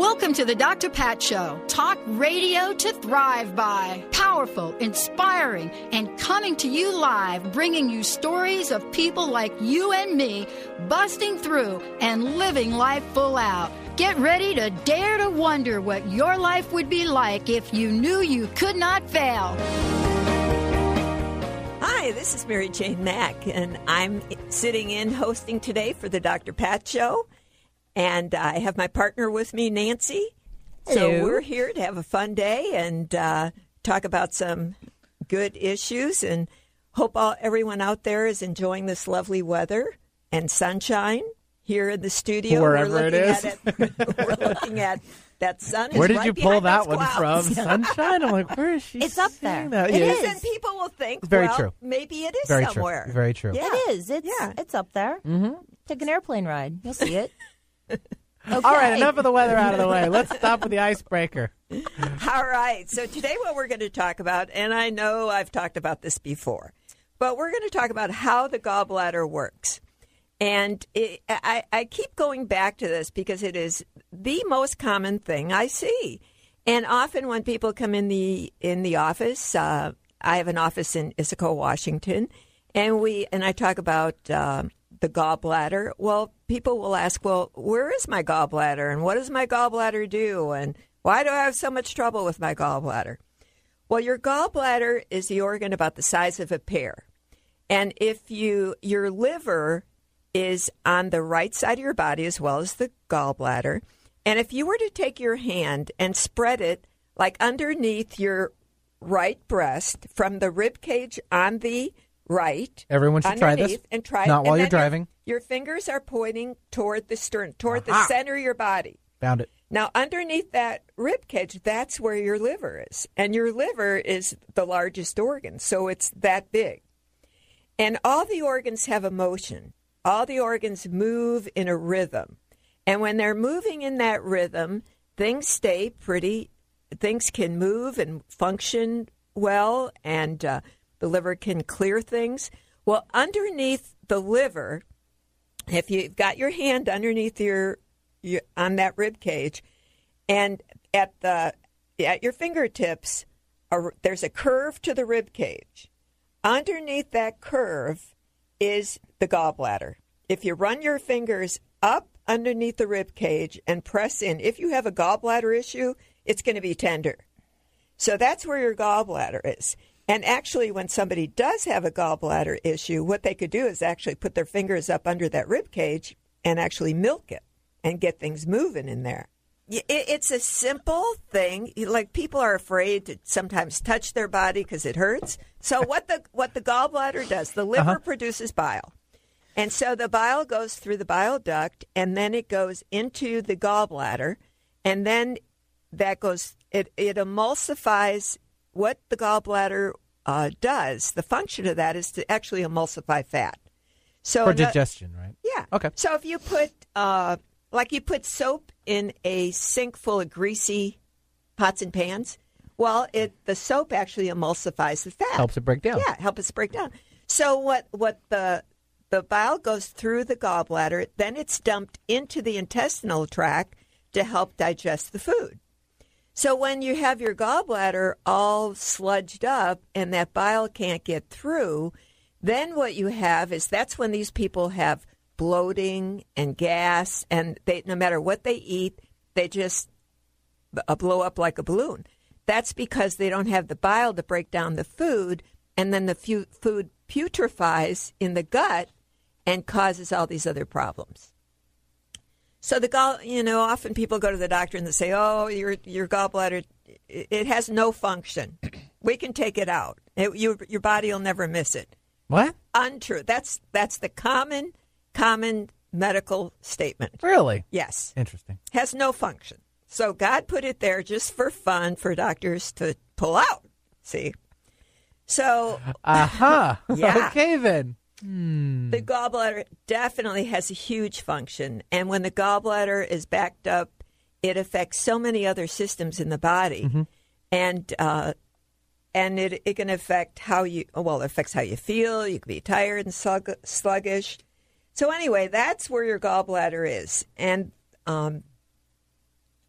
Welcome to the Dr. Pat Show. Talk radio to thrive by. Powerful, inspiring, and coming to you live, bringing you stories of people like you and me busting through and living life full out. Get ready to dare to wonder what your life would be like if you knew you could not fail. Hi, this is Mary Jane Mack, and I'm sitting in hosting today for the Dr. Pat Show. And I have my partner with me, Nancy. So we're here to have a fun day and uh, talk about some good issues. And hope all, everyone out there is enjoying this lovely weather and sunshine here in the studio. Wherever we're looking is. At it, we're looking at that sun. is Where did right you pull that one clouds. from? Sunshine? I'm like, where is she? It's up there. That? It Yeah, is. And people will think, Very well, true. maybe it is Very somewhere. true. Very true. Yeah. It is. It's Yeah. it's up there. Mm-hmm. Take an airplane ride. You'll see it. okay. All right, enough of the weather out of the way. Let's stop with the icebreaker. All right. So today, what we're going to talk about, and I know I've talked about this before, but we're going to talk about how the gallbladder works. And it, I, I keep going back to this because it is the most common thing I see. And often when people come in the in the office, uh, I have an office in Issaquah, Washington, and we and I talk about uh, the gallbladder. Well, people will ask, "Well, where is my gallbladder, and what does my gallbladder do, and why do I have so much trouble with my gallbladder?" Well, your gallbladder is the organ about the size of a pear. And if you your liver is on the right side of your body as well as the gallbladder, and if you were to take your hand and spread it like underneath your right breast from the rib cage on the right, Everyone should try this. and try Not while you're then your- driving. Your, fingers are pointing toward the stern, toward the center of your body. Found it. Now, underneath that rib cage, that's where your liver is. And your liver is the largest organ, so it's that big. And all the organs have a motion. All the organs move in a rhythm. And when they're moving in that rhythm, things stay pretty, things can move and function well, and uh, the liver can clear things. Well, underneath the liver, if you've got your hand underneath your, your on that rib cage, and at the at your fingertips, there's a curve to the rib cage. Underneath that curve is the gallbladder. If you run your fingers up underneath the rib cage and press in, if you have a gallbladder issue, it's going to be tender. So that's where your gallbladder is. And actually, when somebody does have a gallbladder issue, what they could do is actually put their fingers up under that rib cage and actually milk it and get things moving in there. It's a simple thing. Like people are afraid to sometimes touch their body because it hurts. So what the what the gallbladder does, the liver uh-huh. produces bile, and so the bile goes through the bile duct, and then it goes into the gallbladder, and then that goes it it emulsifies what the gallbladder uh, does. The function of that is to actually emulsify fat. So For digestion, right? yeah. Okay. So if you put, uh, like you put soap in a sink full of greasy pots and pans, well, it the soap actually emulsifies the fat. Helps it break down. Yeah, help it break down. So what what the the bile goes through the gallbladder, then it's dumped into the intestinal tract to help digest the food. So when you have your gallbladder all sludged up and that bile can't get through, then what you have is that's when these people have bloating and gas, and they no matter what they eat, they just uh, blow up like a balloon. That's because they don't have the bile to break down the food, and then the food putrefies in the gut and causes all these other problems. So the gall, you know, often people go to the doctor and they say, "Oh, your your gallbladder, it has no function. We can take it out. It, your your body will never miss it." What? Untrue. That's that's the common common medical statement. Really? Yes, Interesting. has no function. So God put it there just for fun for doctors to pull out. See. So uh-huh. Aha. Yeah. Okay then. The gallbladder definitely has a huge function. And when the gallbladder is backed up, it affects so many other systems in the body. And, uh, and it, it can affect how you, well, it affects how you feel. You can be tired and slug, sluggish. So, anyway, that's where your gallbladder is. And um,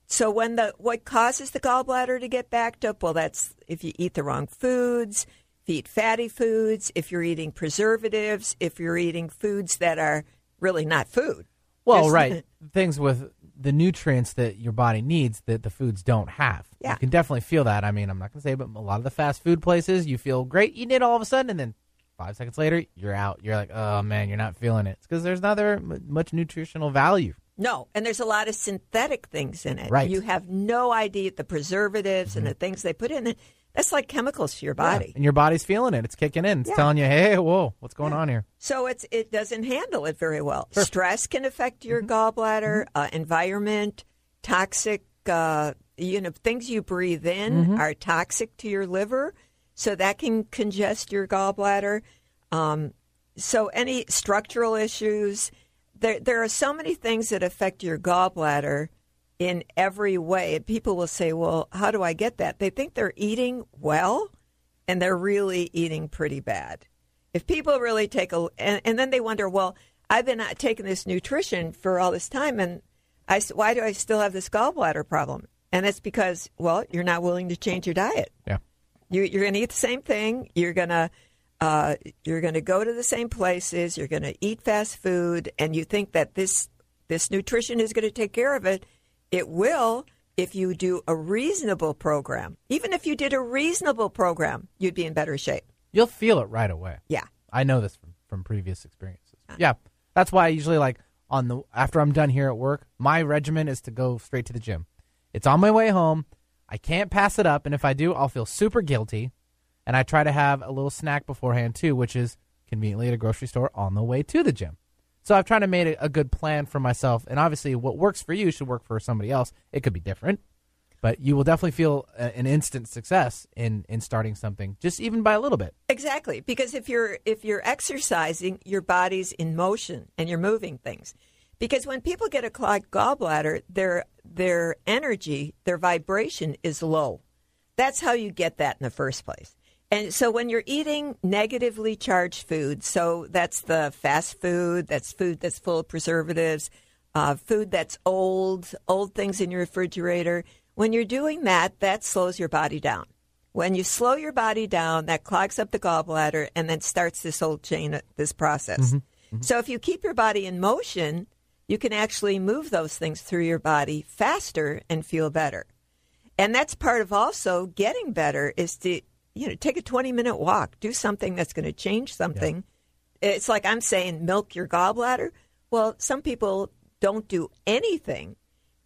So when the what causes the gallbladder to get backed up? Well, that's if you eat the wrong foods, if you eat fatty foods, if you're eating preservatives, if you're eating foods that are really not food. Well, There's- right. Things with the nutrients that your body needs that the foods don't have. Yeah. You can definitely feel that. I mean, I'm not going to say, but a lot of the fast food places, you feel great eating it all of a sudden, and then five seconds later, you're out. You're like, oh, man, you're not feeling it. It's because there's not there much nutritional value. No, and there's a lot of synthetic things in it. Right. You have no idea the preservatives and mm-hmm. the things they put in it. That's like chemicals to your body. And your body's feeling it. It's kicking in. It's Yeah. telling you, hey, whoa, what's going on here? So it's it doesn't handle it very well. Stress can affect your gallbladder. Uh, environment, toxic, uh, you know, things you breathe in are toxic to your liver, so that can congest your gallbladder. Um, so any structural issues, there there are so many things that affect your gallbladder in every way. People will say, "Well, how do I get that?" They think they're eating well, and they're really eating pretty bad. If people really take a, and, and then they wonder, well, I've been taking this nutrition for all this time, and I, why do I still have this gallbladder problem? And it's because, well, you're not willing to change your diet. Yeah. You, you're going to eat the same thing. You're going to uh, you're going to go to the same places. You're going to eat fast food, and you think that this this nutrition is going to take care of it. It will if you do a reasonable program. Even if you did a reasonable program, you'd be in better shape. You'll feel it right away. Yeah. I know this from, from previous experiences. Yeah. That's why I usually like on the after I'm done here at work, my regimen is to go straight to the gym. It's on my way home. I can't pass it up, and if I do, I'll feel super guilty. And I try to have a little snack beforehand too, which is conveniently at a grocery store on the way to the gym. So I've tried to make a, a good plan for myself, and obviously, what works for you should work for somebody else. It could be different, but you will definitely feel a, an instant success in in starting something, just even by a little bit. Exactly, because if you're if you're exercising, your body's in motion and you're moving things. Because when people get a clogged gallbladder, their their energy, their vibration is low. That's how you get that in the first place. And so when you're eating negatively charged food, so that's the fast food, that's food that's full of preservatives, uh, food that's old, old things in your refrigerator. When you're doing that, that slows your body down. When you slow your body down, that clogs up the gallbladder and then starts this whole chain, uh, this process. Mm-hmm. Mm-hmm. So if you keep your body in motion, you can actually move those things through your body faster and feel better. And that's part of also getting better is to, you know, take a 20 minute walk, do something that's going to change something. It's like I'm saying, milk your gallbladder. Well, some people don't do anything.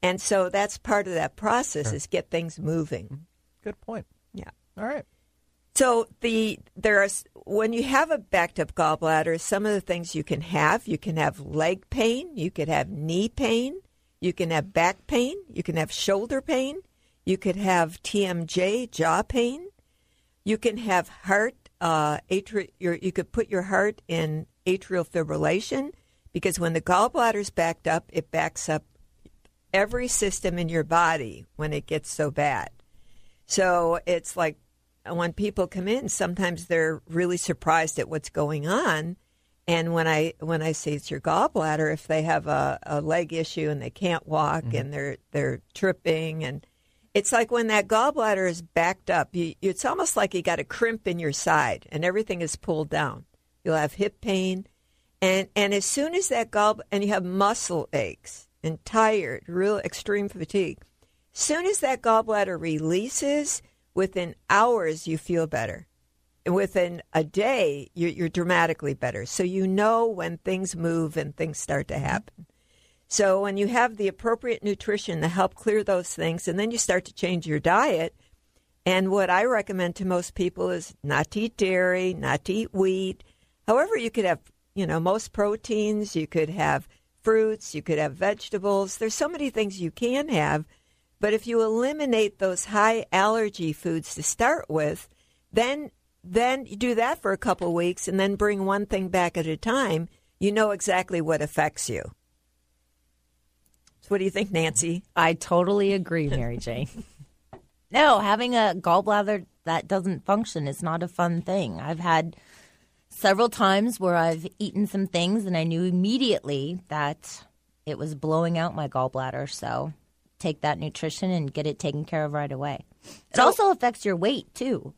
And so that's part of that process is get things moving. Mm-hmm. Good point. Yeah. All right. So the there are when you have a backed up gallbladder, some of the things you can have, you can have leg pain, you could have knee pain, you can have back pain, you can have shoulder pain, you could have TMJ jaw pain, you can have heart uh, atri- your, you could put your heart in atrial fibrillation because when the gallbladder's backed up, it backs up every system in your body when it gets so bad. So it's like when people come in, sometimes they're really surprised at what's going on. And when I when I say it's your gallbladder, if they have a, a leg issue and they can't walk and they're they're tripping and it's like when that gallbladder is backed up, you, it's almost like you got a crimp in your side and everything is pulled down. You'll have hip pain, and and as soon as that gall and you have muscle aches and tired, real extreme fatigue. Soon as that gallbladder releases, within hours you feel better. And within a day, you're, you're dramatically better. So you know when things move and things start to happen. So when you have the appropriate nutrition to help clear those things, and then you start to change your diet. And what I recommend to most people is not to eat dairy, not to eat wheat. However, you could have, you know, most proteins. You could have fruits. You could have vegetables. There's so many things you can have. But if you eliminate those high allergy foods to start with, then then you do that for a couple of weeks and then bring one thing back at a time. You know exactly what affects you. So what do you think, Nancy? I totally agree, Mary Jane. no, having a gallbladder that doesn't function is not a fun thing. I've had several times where I've eaten some things and I knew immediately that it was blowing out my gallbladder. So take that nutrition and get it taken care of right away. It So- also affects your weight too.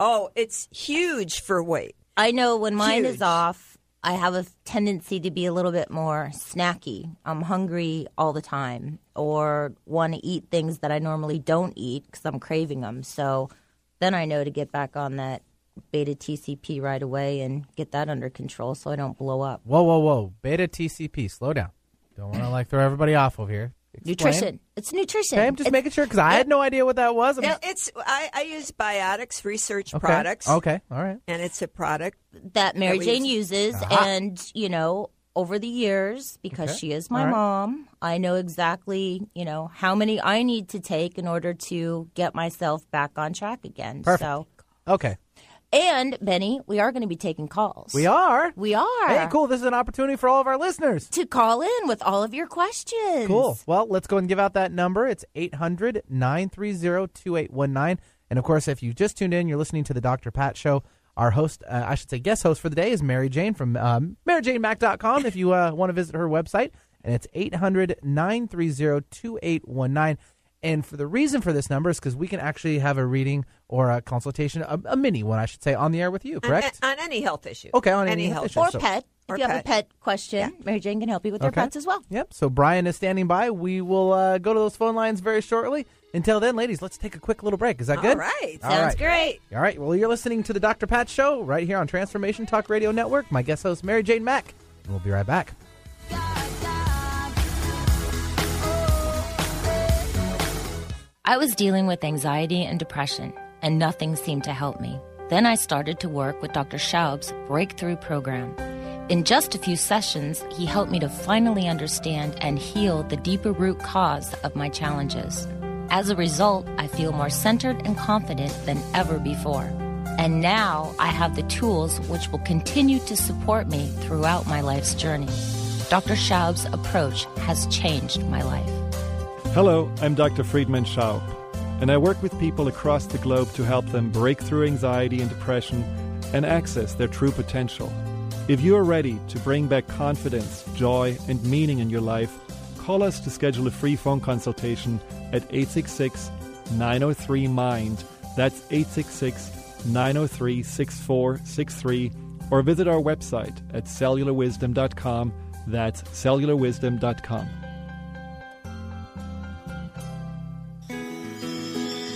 Oh, it's huge for weight. I know when mine Huge. is off, I have a tendency to be a little bit more snacky. I'm hungry all the time or want to eat things that I normally don't eat because I'm craving them. So then I know to get back on that beta TCP right away and get that under control so I don't blow up. Whoa, whoa, whoa. Beta TCP. Slow down. Don't want to like throw everybody off over here. Explain. Nutrition. It's nutrition. Okay, I'm just It's- making sure because I had no idea what that was. I'm Now, it's I, I use Biotics Research okay. Products, Okay, all right. and it's a product. that Mary we Jane use- uses, Aha. and you know, over the years, because Okay. she is my All right. mom, I know exactly, you know, how many I need to take in order to get myself back on track again. Perfect. So, Okay. And Benny, we are going to be taking calls. We are. We are. Hey, cool. This is an opportunity for all of our listeners. To call in with all of your questions. Cool. Well, let's go and give out that number. It's 800 930 2819. And of course, if you just tuned in, you're listening to the Dr. Pat Show. Our host, uh, I should say guest host for the day, is Mary Jane from um, MaryJaneMack.com if you uh, want to visit her website. And it's 800 930 2819. And for the reason for this number is because we can actually have a reading or a consultation, a, a mini one, I should say, on the air with you, correct? On, on any health issue. Okay, on any, any health issue. Or So- pet. Or if you have a pet. pet question, Mary Jane can help you with your Okay. pets as well. Yep. So Brian is standing by. We will uh, go to those phone lines very shortly. Until then, ladies, let's take a quick little break. Is that good? All right. All Sounds right. great. All right. Well, you're listening to the Dr. Pat Show right here on Transformation Talk Radio Network. My guest host, Mary Jane Mack. And we'll be right back. I was dealing with anxiety and depression, and nothing seemed to help me. Then I started to work with Dr. Schaub's Breakthrough Program. In just a few sessions, he helped me to finally understand and heal the deeper root cause of my challenges. As a result, I feel more centered and confident than ever before. And now I have the tools which will continue to support me throughout my life's journey. Dr. Schaub's approach has changed my life. Hello, I'm Dr. Friedemann Schaub, and I work with people across the globe to help them break through anxiety and depression and access their true potential. If you are ready to bring back confidence, joy, and meaning in your life, call us to schedule a free phone consultation at 866 903 MIND. That's 866 903 6463, or visit our website at cellularwisdom.com. That's cellularwisdom.com.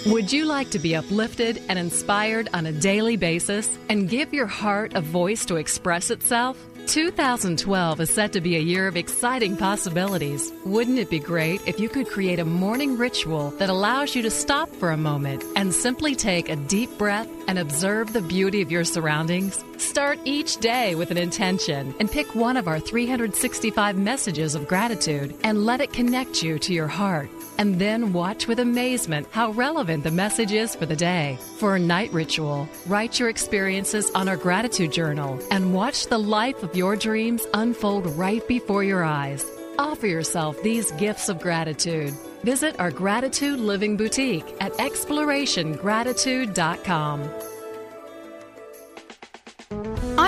Would you like to be uplifted and inspired on a daily basis and give your heart a voice to express itself? 2012 is set to be a year of exciting possibilities. Wouldn't it be great if you could create a morning ritual that allows you to stop for a moment and simply take a deep breath and observe the beauty of your surroundings? Start each day with an intention and pick one of our 365 messages of gratitude and let it connect you to your heart and then watch with amazement how relevant the message is for the day. For a night ritual, write your experiences on our gratitude journal and watch the life of your dreams unfold right before your eyes. Offer yourself these gifts of gratitude. Visit our Gratitude Living Boutique at explorationgratitude.com.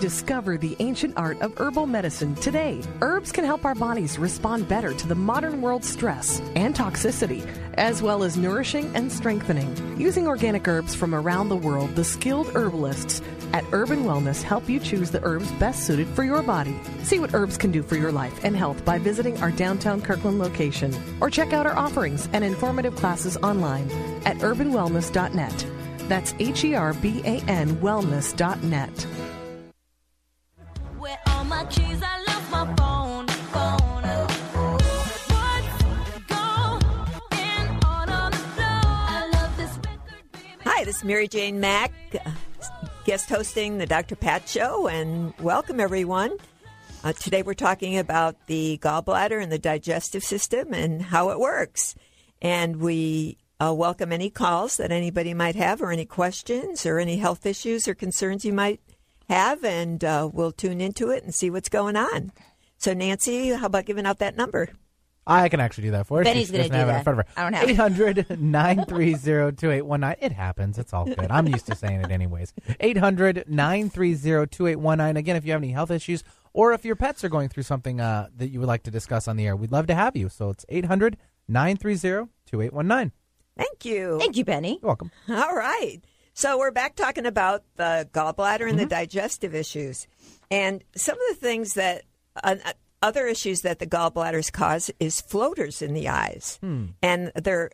Discover the ancient art of herbal medicine today. Herbs can help our bodies respond better to the modern world's stress and toxicity, as well as nourishing and strengthening. Using organic herbs from around the world, the skilled herbalists at Herban Wellness help you choose the herbs best suited for your body. See what herbs can do for your life and health by visiting our downtown Kirkland location or check out our offerings and informative classes online at herbanwellness.net. That's H E R B A N wellness.net. Hi, this is Mary Jane Mack, guest hosting the Dr. Pat Show, and welcome everyone. Uh, today we're talking about the gallbladder and the digestive system and how it works. And we uh, welcome any calls that anybody might have, or any questions, or any health issues or concerns you might have, and uh, we'll tune into it and see what's going on. So, Nancy, how about giving out that number? I can actually do that for her. Benny's She gonna doesn't do have it that. in front of her. I don't have it. 800 930 2819. It happens. It's all good. I'm used to saying it anyways. 800 930 2819. Again, if you have any health issues or if your pets are going through something uh, that you would like to discuss on the air, we'd love to have you. So it's 800 930 2819. Thank you. Thank you, Benny. You're welcome. All right. So we're back talking about the gallbladder and the digestive issues. And some of the things that uh, uh, other issues that the gallbladders cause is floaters in the eyes. And there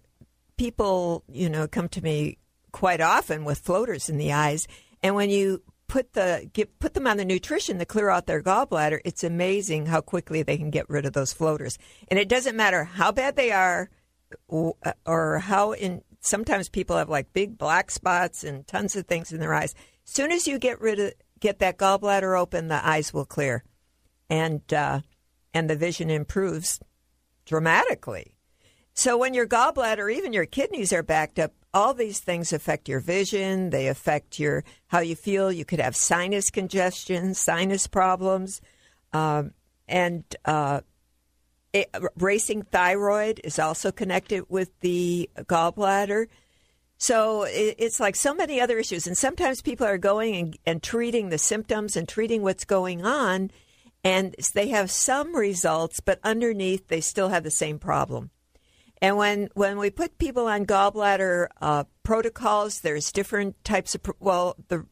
people, you know, come to me quite often with floaters in the eyes. And when you put the get, put them on the nutrition to clear out their gallbladder, it's amazing how quickly they can get rid of those floaters. And it doesn't matter how bad they are uh, or how in sometimes people have like big black spots and tons of things in their eyes. As soon as you get rid of get that gallbladder open, the eyes will clear, and uh, and the vision improves dramatically. So when your gallbladder, even your kidneys are backed up, all these things affect your vision. They affect your how you feel. You could have sinus congestion, sinus problems, um, and uh, it, racing thyroid is also connected with the gallbladder. So it, it's like so many other issues, and sometimes people are going and, and treating the symptoms and treating what's going on, and they have some results, but underneath they still have the same problem. And when, when we put people on gallbladder uh, protocols, there's different types of, well, the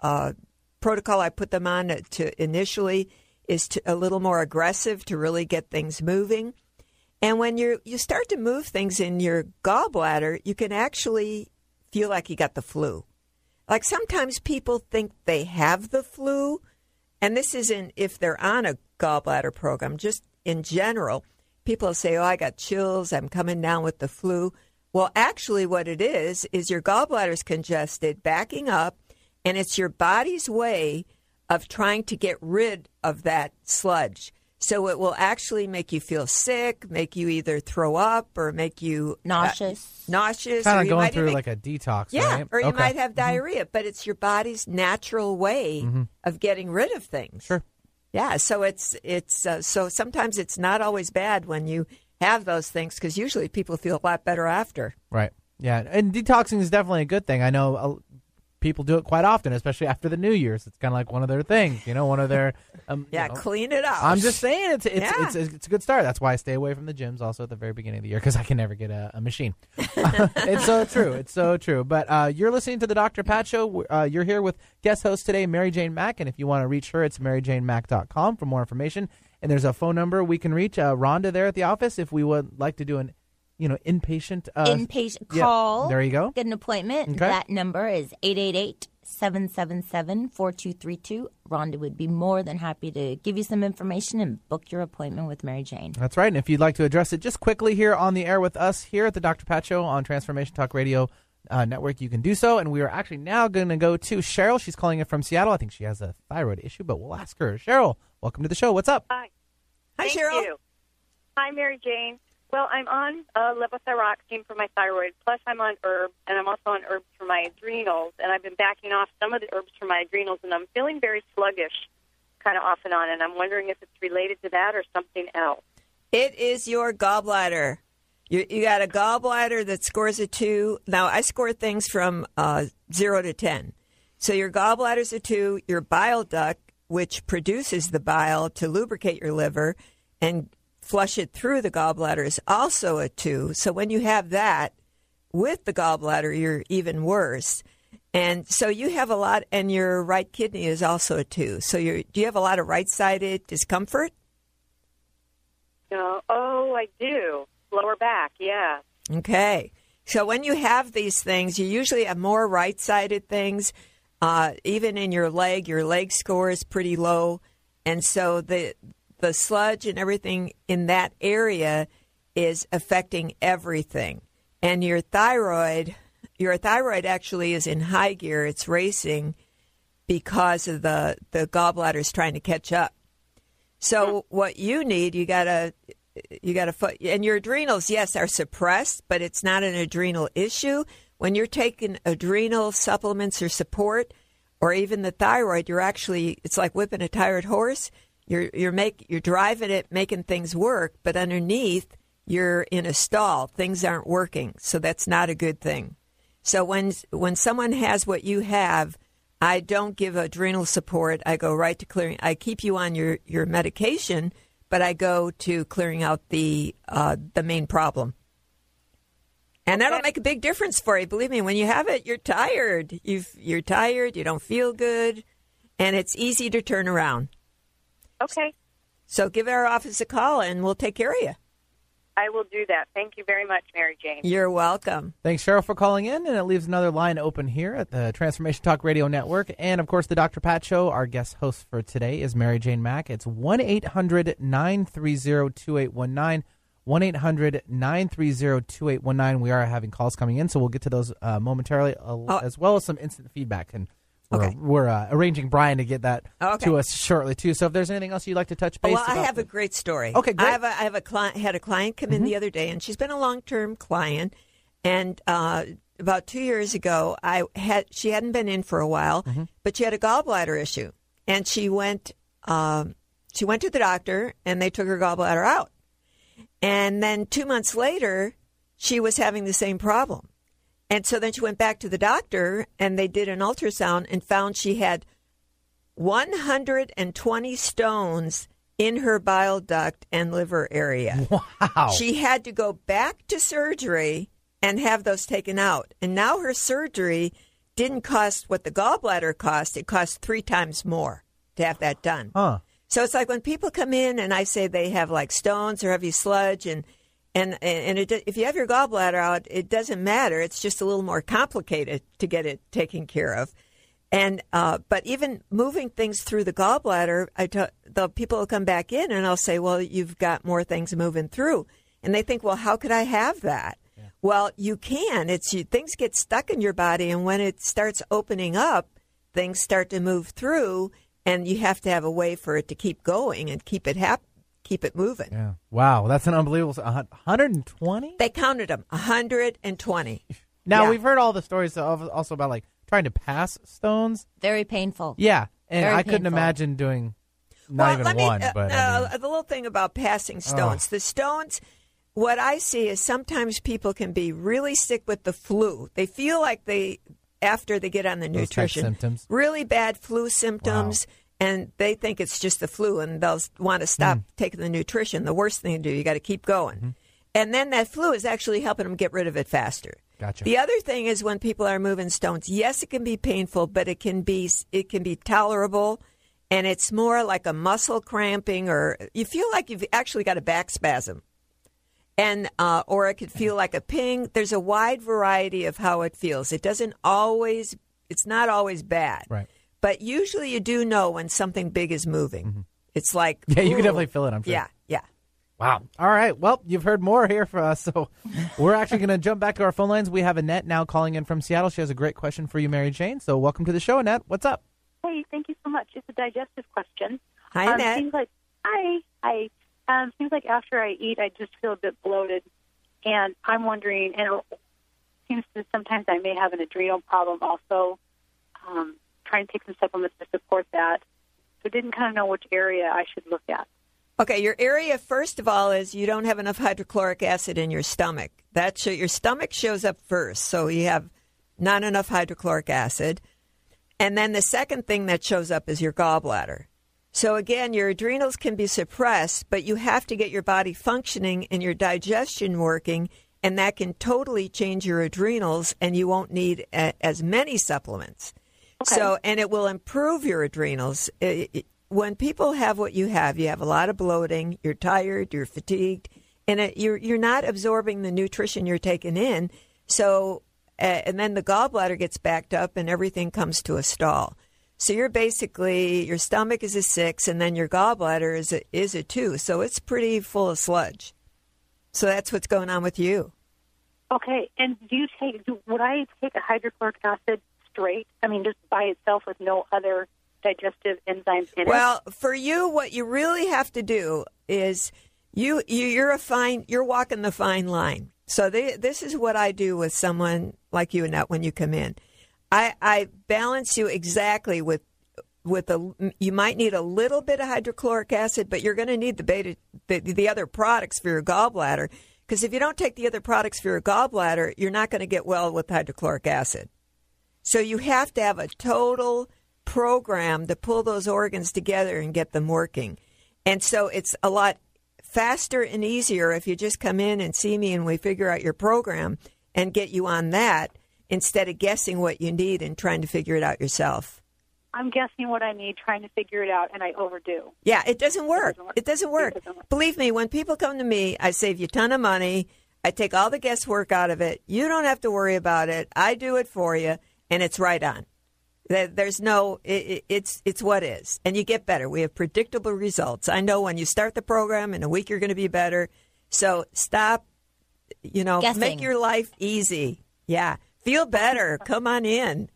uh, protocol I put them on to initially is to, a little more aggressive to really get things moving. And when you you start to move things in your gallbladder, you can actually feel like you got the flu. Like sometimes people think they have the flu, and this isn't if they're on a gallbladder program, just in general. People say, Oh, I got chills, I'm coming down with the flu. Well, actually, what it is, is your gallbladder's congested, backing up, and it's your body's way of trying to get rid of that sludge. So it will actually make you feel sick, make you either throw up or make you uh, Nauseous. nauseous. Kind of going through even- like a detox, yeah, right? or you Okay. might have diarrhea, but it's your body's natural way of getting rid of things. Sure. Yeah, so it's it's uh, so sometimes it's not always bad when you have those things because usually people feel a lot better after. Right. Yeah, and detoxing is definitely a good thing. I know uh, people do it quite often, especially after the New Year's. It's kind of like one of their things, you know, one of their. Um, you Yeah, know- clean it up. I'm just saying it's it's, Yeah. it's it's a good start. That's why I stay away from the gyms also at the very beginning of the year because I can never get a, a machine. it's so true. It's so true. But uh, you're listening to the Dr. Pat Show. Uh, you're here with guest host today, Mary Jane Mack, and if you want to reach her, it's maryjanemack.com for more information. And there's a phone number we can reach uh, Rhonda there at the office if we would like to do an, you know, inpatient uh, Inpatient yeah, call. there you go. Get an appointment. Okay. That number is 888 777 4232. Rhonda would be more than happy to give you some information and book your appointment with Mary Jane. That's right. And if you'd like to address it just quickly here on the air with us here at the Dr. Pat Show on Transformation Talk Radio uh, Network, you can do so. And we are actually now going to go to Cheryl. She's calling in from Seattle. I think she has a thyroid issue, but we'll ask her. Cheryl, welcome to the show. What's up? Hi. Hi, Thank Cheryl. you. Hi, Mary Jane. Well, I'm on uh, levothyroxine for my thyroid, plus I'm on herbs, and I'm also on herbs for my adrenals, and I've been backing off some of the herbs for my adrenals, and I'm feeling very sluggish kind of off and on, and I'm wondering if it's related to that or something else. It is your gallbladder. You, you got a gallbladder that scores a two. Now, I score things from uh, zero to 10. So your gallbladder gallbladder's a two. Your bile duct, which produces the bile to lubricate your liver and flush it through the gallbladder, is also a two. So when you have that with the gallbladder, you're even worse. And so you have a lot, and your right kidney is also a two. So you're, do you have a lot of right sided discomfort? No. Oh, I do. Lower back, yeah. Okay. So when you have these things, you usually have more right sided things. Uh, even in your leg, your leg score is pretty low. And so the the sludge and everything in that area is affecting everything. And your thyroid, your thyroid actually is in high gear. It's racing because of the the gallbladder's trying to catch up. So hmm. what you need, you gotta you gotta foot and your adrenals, yes, are suppressed, but it's not an adrenal issue. When you're taking adrenal supplements or support, or even the thyroid, you're actually it's like whipping a tired horse. You're you're make you're driving it, making things work, but underneath you're in a stall. Things aren't working, so that's not a good thing. So when when someone has what you have, I don't give adrenal support. I go right to clearing. I keep you on your, your medication, but I go to clearing out the uh, the main problem. And that'll make a big difference for you. Believe me, when you have it, you're tired. You've, you're tired. You don't feel good, and it's easy to turn around. Okay, So give our office a call, and we'll take care of you. I will do that. Thank you very much, Mary Jane. You're welcome. Thanks, Cheryl, for calling in, and it leaves another line open here at the Transformation Talk Radio Network. And of course, the Dr. Pat Show. Our guest host for today is Mary Jane Mack. It's 1 800 930 2819. 1 800 930 2819. We are having calls coming in, so we'll get to those uh, momentarily, uh, as well as some instant feedback. And we're, Okay. we're uh, arranging Brian to get that Okay. to us shortly, too. So if there's anything else you'd like to touch base well, I have a great story. Okay, great. I have a, I have a client had a client come in the other day, and she's been a long term client. And uh, about two years ago, I had she hadn't been in for a while, but she had a gallbladder issue, and she went um, she went to the doctor, and they took her gallbladder out. And then two months later, she was having the same problem. And so then she went back to the doctor and they did an ultrasound and found she had 120 stones in her bile duct and liver area. Wow. She had to go back to surgery and have those taken out. And now her surgery didn't cost what the gallbladder cost, it cost three times more to have that done. Huh. So it's like when people come in and I say they have like stones or heavy sludge and and and it, if you have your gallbladder out, it doesn't matter. It's just a little more complicated to get it taken care of. And uh, but even moving things through the gallbladder, I t- the people will come back in and I'll say, well, you've got more things moving through, and they think, well, how could I have that? Well, you can. It's you, things get stuck in your body, and when it starts opening up, things start to move through, and you have to have a way for it to keep going and keep it hap- keep it moving. Yeah. Wow. That's an unbelievable. 120? They counted them, 120. Now, Yeah. we've heard all the stories of, also about like trying to pass stones. Very painful. Yeah. And Very I couldn't painful. imagine doing not even let me- one, uh, but I uh, mean- Oh. the little thing about passing stones, the stones. What I see is sometimes people can be really sick with the flu. They feel like they after they get on the Those nutrition symptoms. really bad flu symptoms. And they think it's just the flu, and they'll want to stop Hmm. taking the nutrition. The worst thing to do, you got to keep going. And then that flu is actually helping them get rid of it faster. Gotcha. The other thing is when people are moving stones, yes, it can be painful, but it can be it can be tolerable, and it's more like a muscle cramping, or you feel like you've actually got a back spasm, and uh, or it could feel like a ping. There's a wide variety of how it feels. It doesn't always. It's not always bad, Right. But usually, you do know when something big is moving. It's like Mm-hmm. Yeah, you can definitely feel it, I'm sure. Yeah, yeah. Wow. All right. Well, you've heard more here for us. So we're actually going to jump back to our phone lines. We have Annette now calling in from Seattle. She has a great question for you, Mary Jane. So welcome to the show, Annette. What's up? Hey, thank you so much. It's a digestive question. Hi, um, Annette. Seems like hi, hi. Um, seems like after I eat, I just feel a bit bloated, and I'm wondering. And it seems that sometimes I may have an adrenal problem also. Um, trying to take some supplements to support that. So didn't kind of know which area I should look at. Okay, your area first of all is you don't have enough hydrochloric acid in your stomach. That show, your stomach shows up first, so you have not enough hydrochloric acid. And then the second thing that shows up is your gallbladder. So again, your adrenals can be suppressed, but you have to get your body functioning and your digestion working, and that can totally change your adrenals, and you won't need a, as many supplements. So, and it will improve your adrenals. It- it- when people have what you have, you have a lot of bloating, you're tired, you're fatigued, and it, you're you're not absorbing the nutrition you're taking in. So, uh, and then the gallbladder gets backed up, and everything comes to a stall. So you're basically your stomach is a six, and then your gallbladder is a, is a two. So it's pretty full of sludge. So that's what's going on with you. Okay, and do you take? Do, would I take a hydrochloric acid straight? I mean, just by itself with no other digestive enzymes in Well, for you, what you really have to do is you, you you're a fine you're walking the fine line. So they, this is what I do with someone like you, Annette, when you come in. I, I balance you exactly with with a you might need a little bit of hydrochloric acid, but you're going to need the beta the, the other products for your gallbladder because if you don't take the other products for your gallbladder, you're not going to get well with hydrochloric acid. So you have to have a total program to pull those organs together and get them working. And so it's a lot faster and easier if you just come in and see me and we figure out your program and get you on that instead of guessing what you need and trying to figure it out yourself. I'm guessing what I need, trying to figure it out, and I overdo. Yeah, it doesn't work. doesn't work. It doesn't work. It doesn't work. Believe me, when people come to me, I save you a ton of money. I take all the guesswork out of it. You don't have to worry about it. I do it for you, and it's right on. There's no, it, it- it's it's what is, and you get better. We have predictable results. I know when you start the program in a week, you're going to be better. So stop, you know, Guessing. make your life easy. Yeah, feel better. Come on in.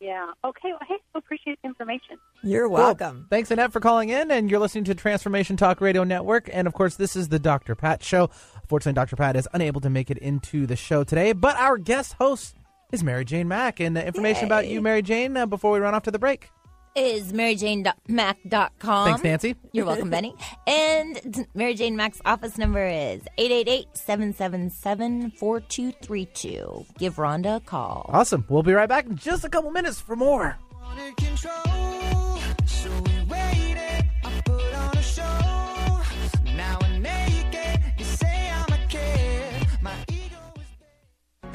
Yeah. Okay. Well, hey, I appreciate the information. You're Cool. welcome. Thanks, Annette, for calling in. And you're listening to Transformation Talk Radio Network. And of course, this is the Dr. Pat Show. Unfortunately, Dr. Pat is unable to make it into the show today, but our guest host is Mary Jane Mack. And uh, information about you, Mary Jane, uh, before we run off to the break. Is maryjanemack.com. Thanks, Nancy. You're welcome, Benny. And Mary Jane Mack's office number is 888-777-4232. Give Rhonda a call. Awesome. We'll be right back in just a couple minutes for more.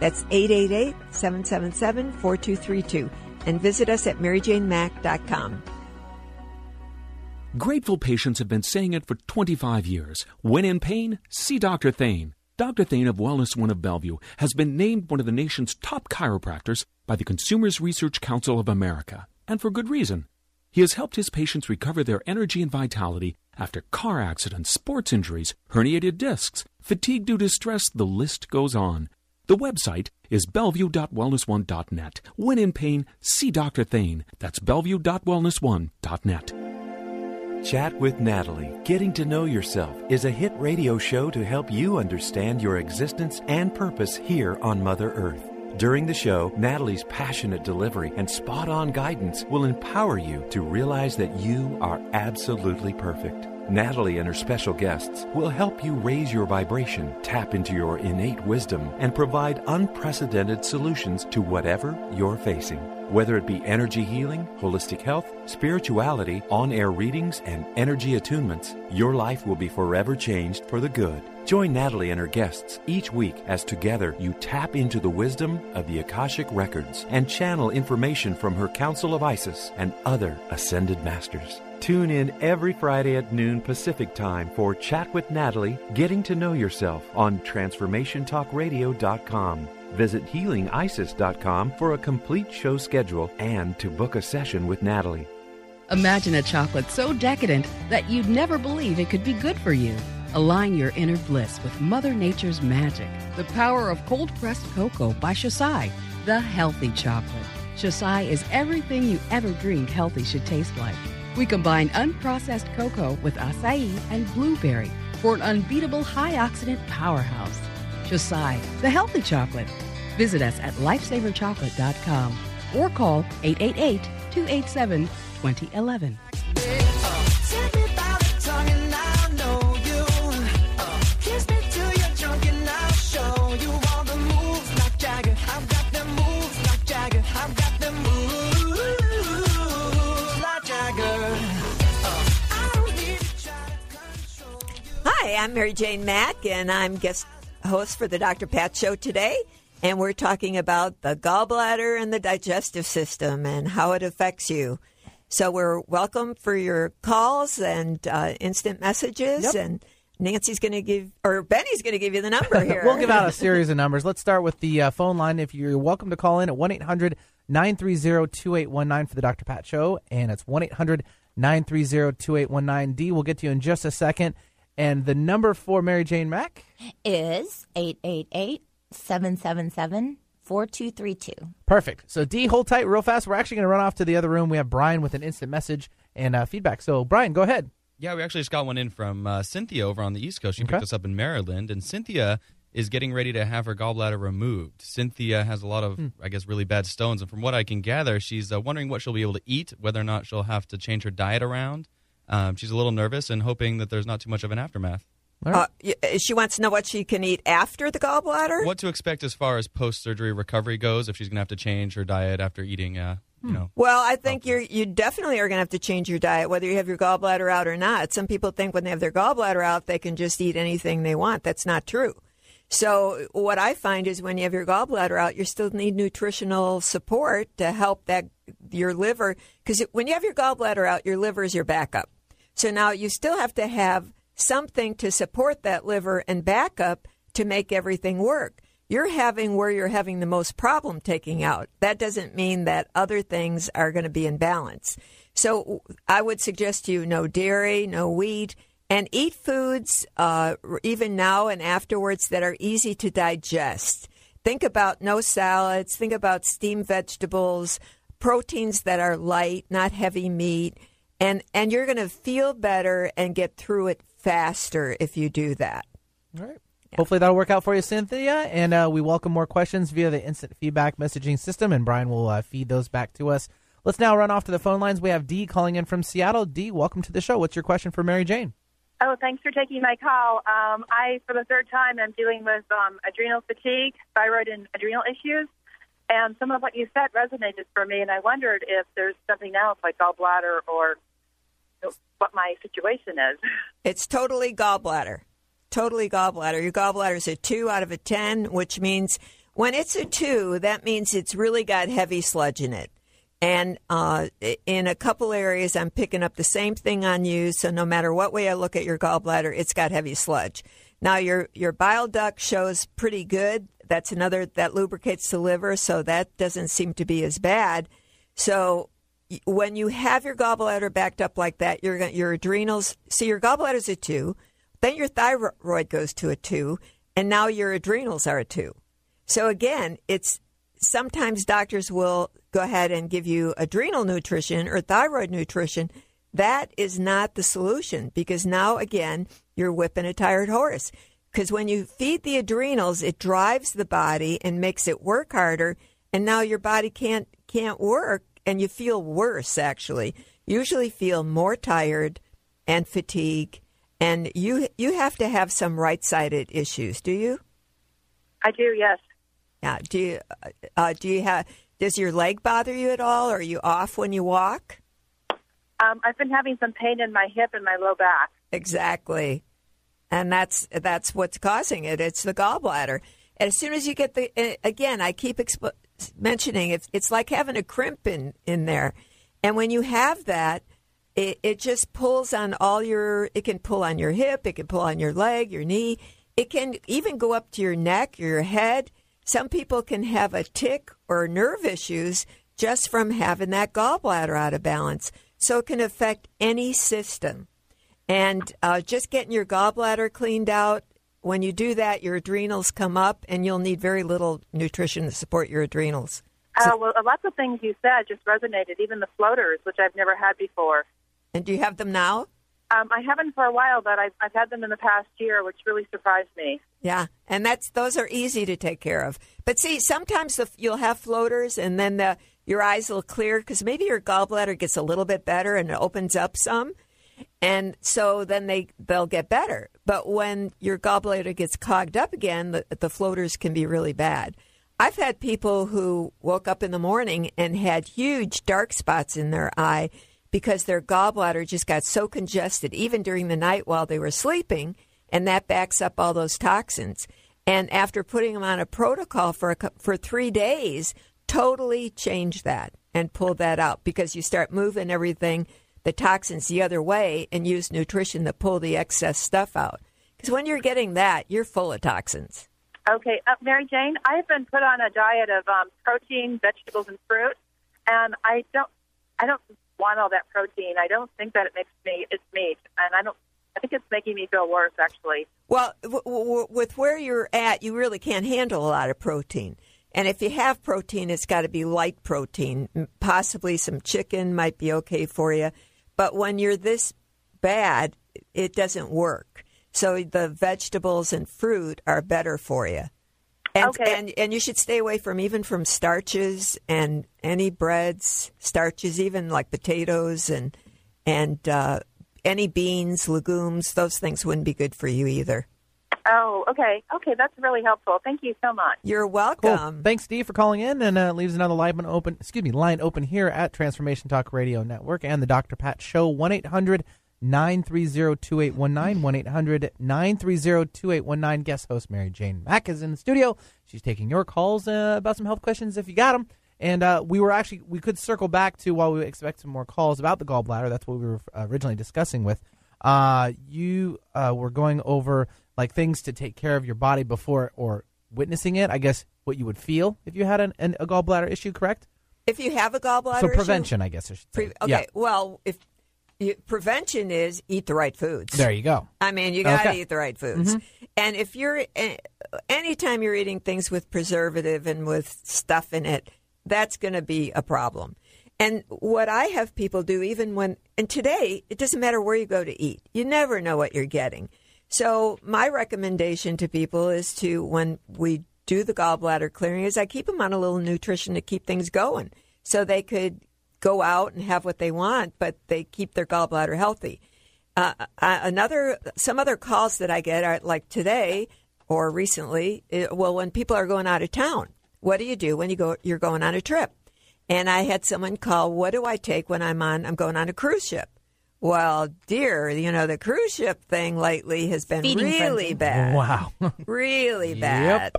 That's 888 777 4232. And visit us at maryjanemack.com. Grateful patients have been saying it for 25 years. When in pain, see Dr. Thane. Dr. Thane of Wellness One of Bellevue has been named one of the nation's top chiropractors by the Consumers Research Council of America, and for good reason. He has helped his patients recover their energy and vitality after car accidents, sports injuries, herniated discs, fatigue due to stress, the list goes on. The website is bellevue.wellness1.net. When in pain, see Dr. Thane. That's bellevue.wellness1.net. Chat with Natalie Getting to Know Yourself is a hit radio show to help you understand your existence and purpose here on Mother Earth. During the show, Natalie's passionate delivery and spot on guidance will empower you to realize that you are absolutely perfect. Natalie and her special guests will help you raise your vibration, tap into your innate wisdom, and provide unprecedented solutions to whatever you're facing. Whether it be energy healing, holistic health, spirituality, on air readings, and energy attunements, your life will be forever changed for the good. Join Natalie and her guests each week as together you tap into the wisdom of the Akashic Records and channel information from her Council of Isis and other ascended masters. Tune in every Friday at noon Pacific Time for Chat with Natalie Getting to Know Yourself on TransformationTalkRadio.com. Visit HealingIsis.com for a complete show schedule and to book a session with Natalie. Imagine a chocolate so decadent that you'd never believe it could be good for you. Align your inner bliss with Mother Nature's magic. The power of cold pressed cocoa by Xocai, the healthy chocolate. Xocai is everything you ever dreamed healthy should taste like. We combine unprocessed cocoa with acai and blueberry for an unbeatable high oxidant powerhouse. Xocai, the healthy chocolate. Visit us at lifesaverchocolate.com or call 888 287 2011. Hi, I'm Mary Jane Mack, and I'm guest host for the Dr. Pat Show today. And we're talking about the gallbladder and the digestive system and how it affects you. So we're welcome for your calls and uh, instant messages. And Nancy's going to give, or Benny's going to give you the number here. we'll give out a series of numbers. Let's start with the uh, phone line. If you're welcome to call in at 1 800 930 2819 for the Dr. Pat Show, and it's 1 800 930 2819. D, we'll get to you in just a second. And the number for Mary Jane Mack? Is 888 777 4232. Perfect. So, D, hold tight real fast. We're actually going to run off to the other room. We have Brian with an instant message and uh, feedback. So, Brian, go ahead. Yeah, we actually just got one in from uh, Cynthia over on the East Coast. She Okay. picked us up in Maryland, and Cynthia is getting ready to have her gallbladder removed. Cynthia has a lot of, I guess, really bad stones, and from what I can gather, she's uh, wondering what she'll be able to eat, whether or not she'll have to change her diet around. Um, she's a little nervous and hoping that there's not too much of an aftermath. Uh, she wants to know what she can eat after the gallbladder. What to expect as far as post-surgery recovery goes if she's going to have to change her diet after eating, uh, you know, Well, I think you're you definitely are going to have to change your diet, whether you have your gallbladder out or not. Some people think when they have their gallbladder out, they can just eat anything they want. That's not true. So what I find is when you have your gallbladder out, you still need nutritional support to help that your liver because when you have your gallbladder out, your liver is your backup. So now you still have to have something to support that liver and backup to make everything work. You're having where you're having the most problem taking out. That doesn't mean that other things are going to be in balance. So I would suggest to you no dairy, no wheat, and eat foods uh, even now and afterwards that are easy to digest. Think about no salads. Think about steamed vegetables, proteins that are light, not heavy meat, and and you're going to feel better and get through it faster if you do that. All right. Hopefully that'll work out for you, Cynthia. And uh, we welcome more questions via the instant feedback messaging system, and Brian will uh, feed those back to us. Let's now run off to the phone lines. We have Dee calling in from Seattle. Dee, welcome to the show. What's your question for Mary Jane? Oh, thanks for taking my call. Um, I, for the third time, am dealing with um, adrenal fatigue, thyroid, and adrenal issues. And some of what you said resonated for me, and I wondered if there's something else like gallbladder or what my situation is. It's totally gallbladder. Totally gallbladder. Your gallbladder is a two out of a 10, which means when it's a two, that means it's really got heavy sludge in it. And uh, in a couple areas, I'm picking up the same thing on you. So no matter what way I look at your gallbladder, it's got heavy sludge. Now your your bile duct shows pretty good. That's another that lubricates the liver, so that doesn't seem to be as bad. So when you have your gallbladder backed up like that, your your adrenals. See, your gallbladder's a two, then your thyroid goes to a two, and now your adrenals are a two. So again, it's sometimes doctors will go ahead and give you adrenal nutrition or thyroid nutrition. That is not the solution because now again you're whipping a tired horse. Because when you feed the adrenals, it drives the body and makes it work harder, and now your body can't can't work, and you feel worse. Actually, usually feel more tired and fatigue, and you you have to have some right sided issues. Do you? I do, yes. Yeah. Do you uh, do you have? Does your leg bother you at all? Or are you off when you walk? Um, I've been having some pain in my hip and my low back. Exactly, and that's that's what's causing it. It's the gallbladder. And as soon as you get the uh, again, I keep expo- mentioning it's it's like having a crimp in in there, and when you have that, it, it just pulls on all your. It can pull on your hip. It can pull on your leg, your knee. It can even go up to your neck, your head. Some people can have a tic or nerve issues just from having that gallbladder out of balance. So it can affect any system. And uh, just getting your gallbladder cleaned out, when you do that, your adrenals come up and you'll need very little nutrition to support your adrenals. Uh, well, lots of things you said just resonated, even the floaters, which I've never had before. And do you have them now? Um, I haven't for a while, but I've, I've had them in the past year, which really surprised me. Yeah, and that's those are easy to take care of. But see, sometimes the, you'll have floaters, and then the your eyes will clear because maybe your gallbladder gets a little bit better and it opens up some, and so then they they'll get better. But when your gallbladder gets clogged up again, the, the floaters can be really bad. I've had people who woke up in the morning and had huge dark spots in their eye because their gallbladder just got so congested, even during the night while they were sleeping, and that backs up all those toxins. And after putting them on a protocol for a, for three days, totally changed that and pulled that out because you start moving everything, the toxins the other way, and use nutrition to pull the excess stuff out. Because when you're getting that, you're full of toxins. Okay, uh, Mary Jane, I have been put on a diet of um, protein, vegetables, and fruit, and I don't, I don't want all that protein. I don't think that it makes me it's meat, and I don't. I think it's making me feel worse, actually. Well, w- w- with where you're at, you really can't handle a lot of protein. And if you have protein, it's got to be light protein. Possibly some chicken might be okay for you. But when you're this bad, it doesn't work. So the vegetables and fruit are better for you. And, Okay. and and you should stay away from even from starches and any breads, starches, even like potatoes and and uh, any beans, legumes. Those things wouldn't be good for you either. Oh, okay, okay, that's really helpful. Thank you so much. You're Cool. welcome. Thanks, Steve, for calling in and uh, leaves another line open. Excuse me, line open here at Transformation Talk Radio Network and the Dr. Pat Show. One 930 One 800 930 Guest host Mary Jane Mack is in the studio. She's taking your calls uh, about some health questions if you got them. And uh, we were actually we could circle back to while we expect some more calls about the gallbladder. That's what we were uh, originally discussing with. Uh, you uh, were going over like things to take care of your body before or witnessing it. I guess what you would feel if you had an, an, a gallbladder issue, correct? If you have a gallbladder so issue- prevention, I guess I should say. Pre- okay, Yeah. well, if you, prevention is eat the right foods. There you go. I mean, you got to Okay. eat the right foods. Mhm. And if you're, eh, anytime you're eating things with preservative and with stuff in it, that's going to be a problem. And what I have people do, even when, and today, it doesn't matter where you go to eat, you never know what you're getting. So, my recommendation to people is to, when we do the gallbladder clearing, is I keep them on a little nutrition to keep things going so they could go out and have what they want, but they keep their gallbladder healthy. Uh, uh, another, some other calls that I get are like today or recently. eh, well, when people are going out of town, what do you do when you go? You're going on a trip, and I had someone call. What do I take when I'm on? I'm going on a cruise ship. Well, dear, you know the cruise ship thing lately has been Feeding really frenzy. bad. Wow. really Yep. bad.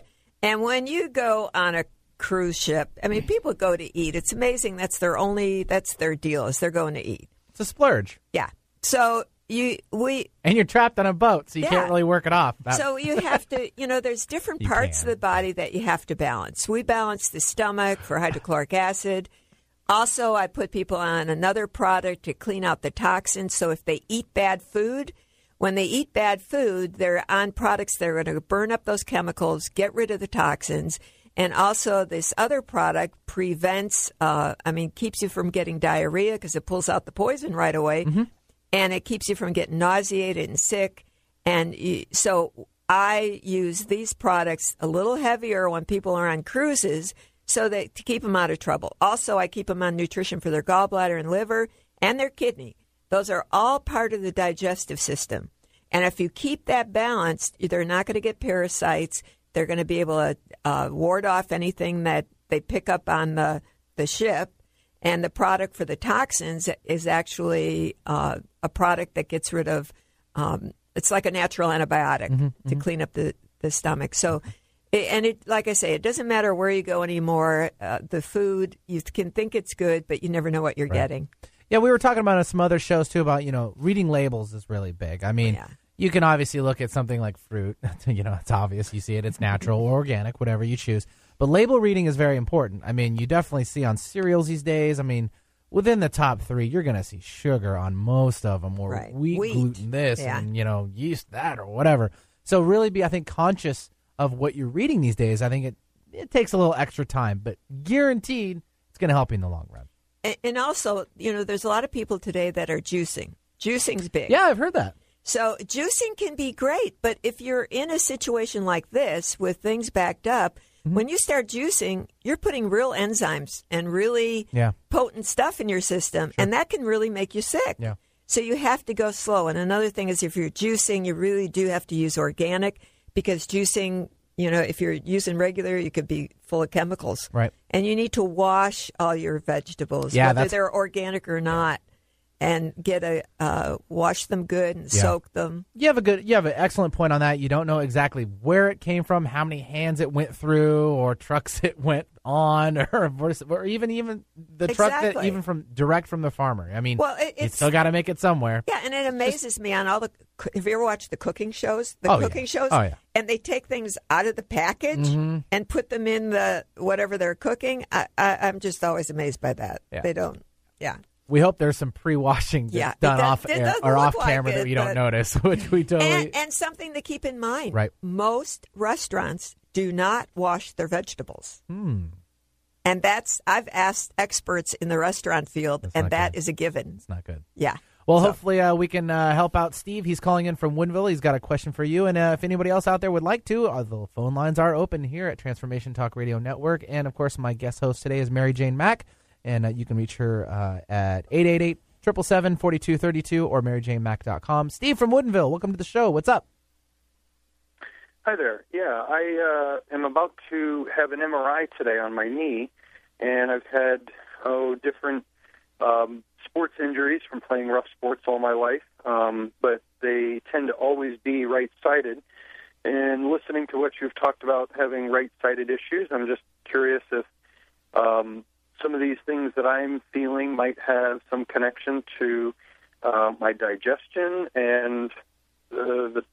And when you go on a cruise ship, I mean, people go to eat. It's amazing. That's their only. That's their deal. Is they're going to eat. It's a splurge. Yeah. So you we And you're trapped on a boat, so you Yeah. can't really work it off. So you have to, you know, there's different parts of the body that you have to balance. We balance the stomach for hydrochloric acid. Also, I put people on another product to clean out the toxins. So if they eat bad food, when they eat bad food, they're on products that are going to burn up those chemicals, get rid of the toxins. And also, this other product prevents, uh, I mean, keeps you from getting diarrhea because it pulls out the poison right away. And it keeps you from getting nauseated and sick. And you, so I use these products a little heavier when people are on cruises so that to keep them out of trouble. Also, I keep them on nutrition for their gallbladder and liver and their kidney. Those are all part of the digestive system. And if you keep that balanced, they're not going to get parasites. They're going to be able to uh, ward off anything that they pick up on the, the ship. And the product for the toxins is actually uh, a product that gets rid of, um, it's like a natural antibiotic to clean up the, the stomach. So, and it, like I say, it doesn't matter where you go anymore. Uh, the food, you can think it's good, but you never know what you're getting. Yeah, we were talking about on some other shows too about you know reading labels is really big. I mean, you can obviously look at something like fruit. you know, it's obvious. You see it. It's natural or organic, whatever you choose. But label reading is very important. I mean, you definitely see on cereals these days. I mean, within the top three, you're going to see sugar on most of them, or Right. wheat, Wheat. gluten this, Yeah. and you know yeast that, or whatever. So really, be I think conscious of what you're reading these days. I think it it takes a little extra time, but guaranteed it's going to help you in the long run. And, and also, you know, there's a lot of people today that are juicing. Juicing's big. Yeah, I've heard that. So juicing can be great, but if you're in a situation like this with things backed up, Mm-hmm. when you start juicing, you're putting real enzymes and really Yeah. potent stuff in your system, and that can really make you sick. Yeah. So you have to go slow. And another thing is if you're juicing, you really do have to use organic because juicing, you know, if you're using regular, you could be full of chemicals. Right. And you need to wash all your vegetables, Yeah, whether they're organic or not. And get a uh, wash them good and Yeah. soak them. You have a good, you have an excellent point on that. You don't know exactly where it came from, how many hands it went through, or trucks it went on, or, or even even the truck that even from direct from the farmer. I mean, Well, it- you it's- still got to make it somewhere. Yeah, and it amazes me on all the. Have you ever watched the cooking shows? The Oh, yeah. cooking shows. Oh, yeah. And they take things out of the package Mhm. and put them in the whatever they're cooking. I, I, I'm just always amazed by that. Yeah. They don't. Yeah. We hope there's some pre-washing that's Yeah, done does- off air or off like camera that it, we don't notice, which we totally. And, and something to keep in mind. Right. Most restaurants do not wash their vegetables. Hmm. And that's I've asked experts in the restaurant field, and that is a given. It's not good. Yeah. Well, hopefully uh, we can uh, help out Steve. He's calling in from Woodinville. He's got a question for you. And uh, if anybody else out there would like to, uh, the phone lines are open here at Transformation Talk Radio Network. And of course, my guest host today is Mary Jane Mack. And uh, you can reach her uh, at 888 777 4232 or maryjanemack.com. Steve from Woodinville, welcome to the show. What's up? Hi there. Yeah, I uh, am about to have an MRI today on my knee, and I've had oh different um, sports injuries from playing rough sports all my life, um, but they tend to always be right-sided. And listening to what you've talked about having right-sided issues, I'm just curious if um, some of these things that I'm feeling might have some connection to uh, my digestion and uh, the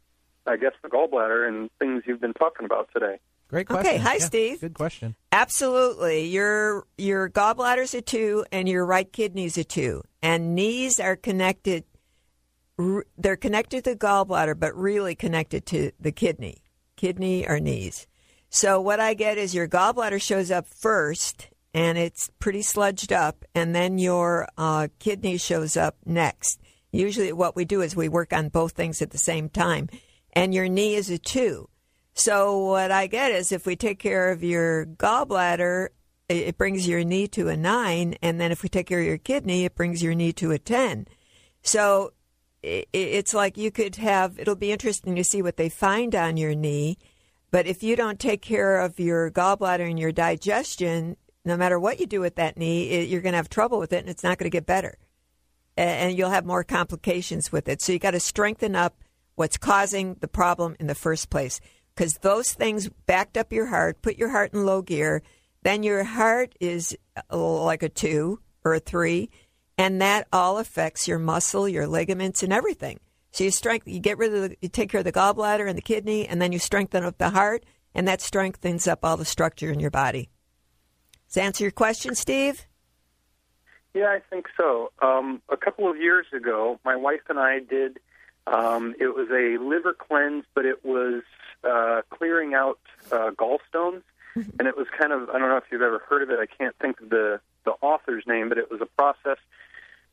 I guess the gallbladder and things you've been talking about today. Great question. Okay, hi, Yeah, Steve. Good question. Absolutely. Your your gallbladder's a two and your right kidney's a two. And knees are connected they're connected to the gallbladder but really connected to the kidney. Kidney or knees. So what I get is your gallbladder shows up first and it's pretty sludged up and then your uh, kidney shows up next. Usually what we do is we work on both things at the same time. And your knee is a two. So what I get is if we take care of your gallbladder, it brings your knee to a nine, and then if we take care of your kidney, it brings your knee to a ten. So i- i- it's like you could have. It'll be interesting to see what they find on your knee, but if you don't take care of your gallbladder and your digestion, no matter what you do with that knee, it, you're going to have trouble with it, and it's not going to get better a- and you'll have more complications with it. So you got to strengthen up what's causing the problem in the first place because those things backed up your heart, put your heart in low gear. Then your heart is uh, like a two or a three, and that all affects your muscle, your ligaments, and everything. So you strength, you get rid of, the, you take care of the gallbladder and the kidney, and then you strengthen up the heart, and that strengthens up all the structure in your body. Does that answer your question, Steve? Yeah, I think so. Um, a couple of years ago, my wife and I did. Um, it was a liver cleanse, but it was uh, clearing out uh, gallstones, and it was kind of I don't know if you've ever heard of it. I can't think of the the author's name, but it was a process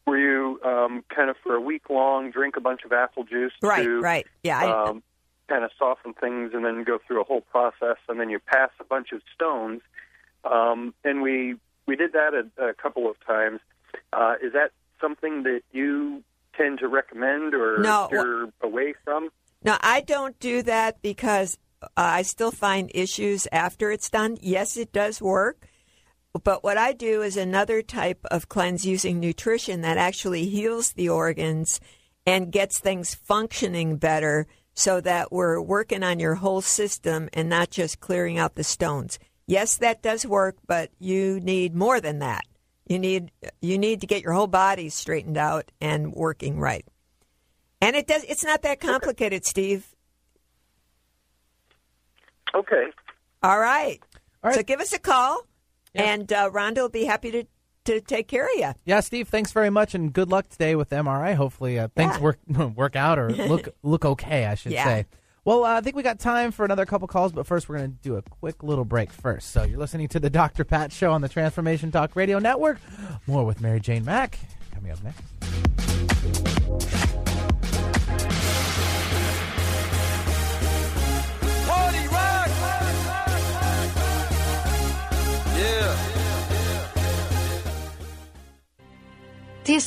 where you um, kind of for a week long drink a bunch of apple juice Right, to right. Yeah, I- um, kind of soften things, and then go through a whole process, and then you pass a bunch of stones. Um, and we we did that a, a couple of times. Uh, is that something that you tend to recommend or No. steer away from? No, I don't do that because uh, I still find issues after it's done. Yes, it does work. But what I do is another type of cleanse using nutrition that actually heals the organs and gets things functioning better so that we're working on your whole system and not just clearing out the stones. Yes, that does work, but you need more than that. You need you need to get your whole body straightened out and working right. And it does it's not that complicated, Steve. Okay. All right. So give us a call, and uh, Rhonda will be happy to, to take care of you. Yeah, Steve, thanks very much, and good luck today with MRI. Hopefully, uh, things Yeah. work work out or look look okay, I should Yeah. say. Well, uh, I think we got time for another couple calls, but first we're going to do a quick little break first. So you're listening to the Dr. Pat Show on the Transformation Talk Radio Network. More with Mary Jane Mack coming up next.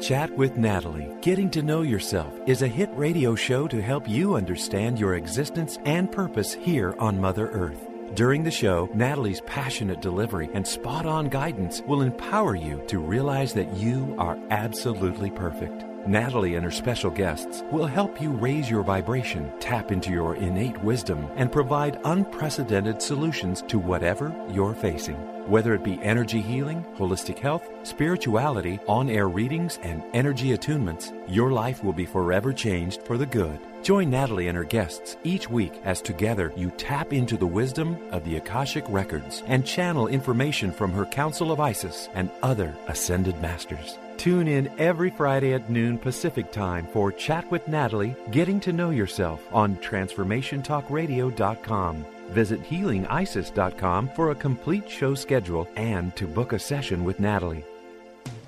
Chat with Natalie, Getting to Know Yourself, is a hit radio show to help you understand your existence and purpose here on Mother Earth. During the show, Natalie's passionate delivery and spot on guidance will empower you to realize that you are absolutely perfect. Natalie and her special guests will help you raise your vibration, tap into your innate wisdom, and provide unprecedented solutions to whatever you're facing. Whether it be energy healing, holistic health, spirituality, on air readings, and energy attunements, your life will be forever changed for the good. Join Natalie and her guests each week as together you tap into the wisdom of the Akashic Records and channel information from her Council of Isis and other ascended masters. Tune in every Friday at noon Pacific Time for Chat with Natalie Getting to Know Yourself on TransformationTalkRadio.com. Visit HealingIsis.com for a complete show schedule and to book a session with Natalie.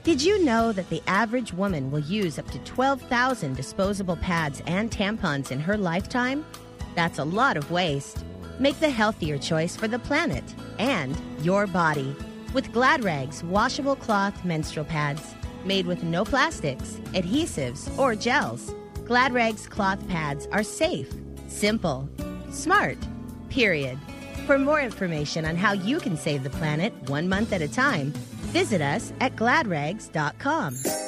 Did you know that the average woman will use up to 12,000 disposable pads and tampons in her lifetime? That's a lot of waste. Make the healthier choice for the planet and your body with Glad Rags washable cloth menstrual pads made with no plastics, adhesives, or gels. Glad Rags cloth pads are safe, simple, smart, period. For more information on how you can save the planet one month at a time, visit us at gladrags.com.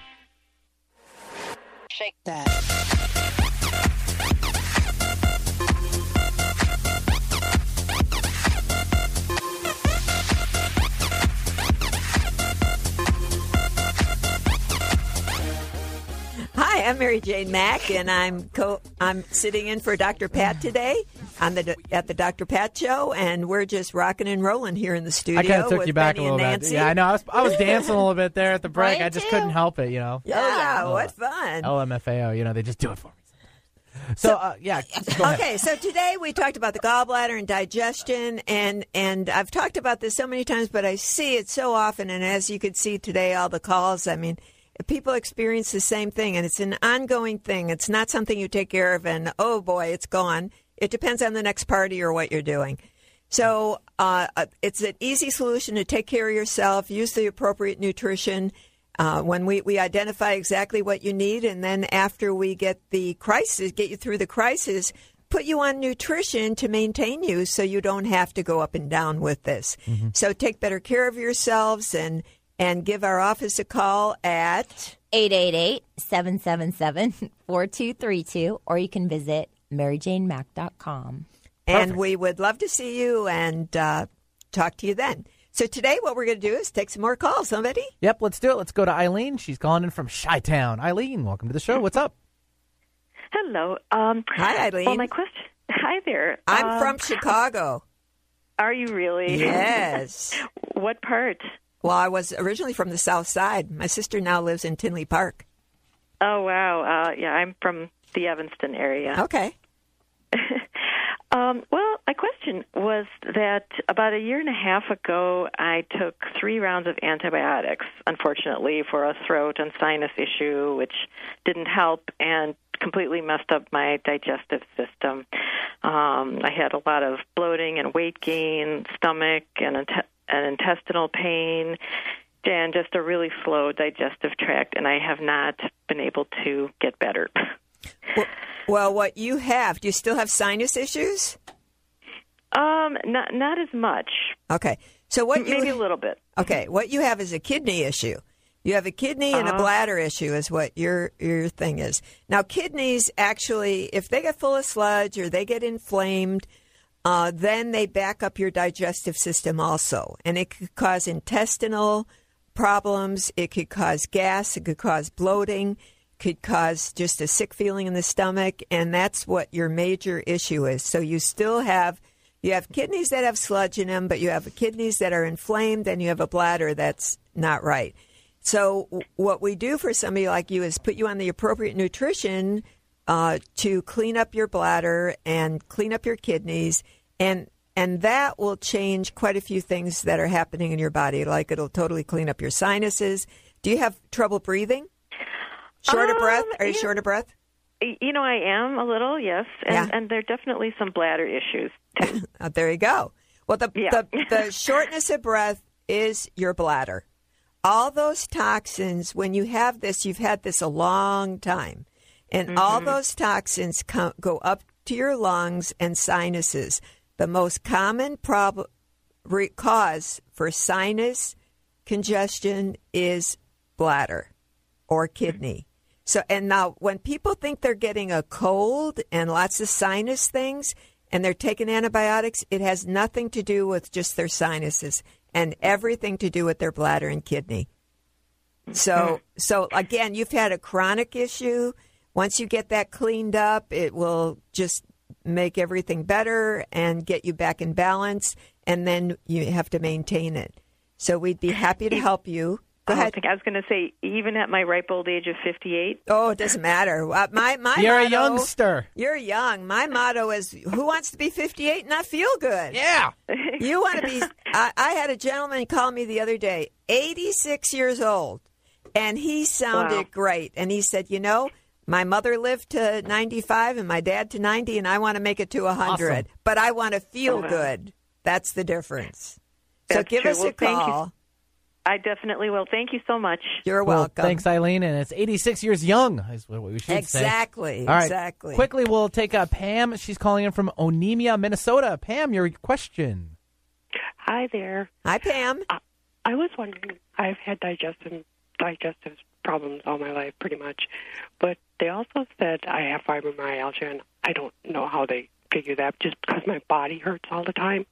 Shake that. Hi, I'm Mary Jane Mack, and I'm co- I'm sitting in for Dr. Pat today on the at the Dr. Pat Show, and we're just rocking and rolling here in the studio. I kind of took you back Benny a little bit. Yeah, I know. I was, I was dancing a little bit there at the break. Brian, I just too. couldn't help it, you know. Yeah, Oh. what fun! LMFAO, you know, they just do it for me. So, uh, yeah, go ahead. Okay, so today we talked about the gallbladder and digestion, and and I've talked about this so many times, but I see it so often, and as you could see today, all the calls. I mean, people experience the same thing, and it's an ongoing thing. It's not something you take care of, and oh boy, it's gone. It depends on the next party or what you're doing. So uh, uh, it's an easy solution to take care of yourself. Use the appropriate nutrition. Uh, when we, we identify exactly what you need, and then after we get the crisis, get you through the crisis, put you on nutrition to maintain you so you don't have to go up and down with this. So take better care of yourselves and and give our office a call at 888-777-4232 or you can visit maryjanemack.com. and we would love to see you and uh, talk to you then. So today, what we're going to do is take some more calls. Somebody? Yep, let's do it. Let's go to Eileen. She's calling in from Chi Town. Eileen, welcome to the show. What's up? Hello. Um, Hi, Eileen. Well, my question. Hi there. I'm Um, from Chicago. Are you really? Yes. what part? Well, I was originally from the South Side. My sister now lives in Tinley Park. Oh wow. Uh, yeah, I'm from the Evanston area. Okay. Um, well, my question was that about a year and a half ago, I took three rounds of antibiotics, unfortunately, for a throat and sinus issue, which didn't help and completely messed up my digestive system. Um, I had a lot of bloating and weight gain, stomach and, and intestinal pain, and just a really slow digestive tract, and I have not been able to get better. Well, what you have, do you still have sinus issues? Um, not not as much. Okay. So what you maybe a little bit. Okay, what you have is a kidney issue. You have a kidney and a Uh-huh. bladder issue is what your your thing is. Now kidneys actually if they get full of sludge or they get inflamed, uh, then they back up your digestive system also. And it could cause intestinal problems, it could cause gas, it could cause bloating, could cause just a sick feeling in the stomach, and that's what your major issue is. So you still have you have kidneys that have sludge in them, but you have kidneys that are inflamed, and you have a bladder that's not right. So what we do for somebody like you is put you on the appropriate nutrition uh, to clean up your bladder and clean up your kidneys, and and that will change quite a few things that are happening in your body. Like it'll totally clean up your sinuses. Do you have trouble breathing? Short of breath? Are you short of breath? You know, I am a little, yes, and Yeah. and there are definitely some bladder issues. Uh, there you go. Well, the, Yeah. the the shortness of breath is your bladder. All those toxins, when you have this, you've had this a long time, and all Mhm. those toxins co- go up to your lungs and sinuses. The most common problem re- cause for sinus congestion is bladder or kidney. So, and now when people think they're getting a cold and lots of sinus things and they're taking antibiotics, it has nothing to do with just their sinuses and everything to do with their bladder and kidney. So, so again, you've had a chronic issue. Once you get that cleaned up, it will just make everything better and get you back in balance. And then you have to maintain it. So we'd be happy to help you. Go I ahead. think I was going to say, even at my ripe old age of 58. Oh, it doesn't matter. Uh, my my You're a youngster. You're young. My motto is, "Who wants to be 58 and not feel good?" Yeah. You want to be. I, I had a gentleman call me the other day, 86 years old, and he sounded Wow. great. And he said, "You know." My mother lived to 95 and my dad to 90, and I want to make it to 100. Awesome. But I want to feel Oh, wow. good. That's the difference. So That's give true. us Well, a thank you. call. I definitely will. Thank you so much. You're Well, welcome. Thanks, Eileen. And it's 86 years young, is what we should say. Exactly, All right. exactly. Quickly, we'll take uh, Pam. She's calling in from Onamia, Minnesota. Pam, your question. Hi there. Hi, Pam. I, I was wondering. I've had digestive digestive problems all my life, pretty much, but they also said I have fibromyalgia, and I don't know how they figure that. Just because my body hurts all the time,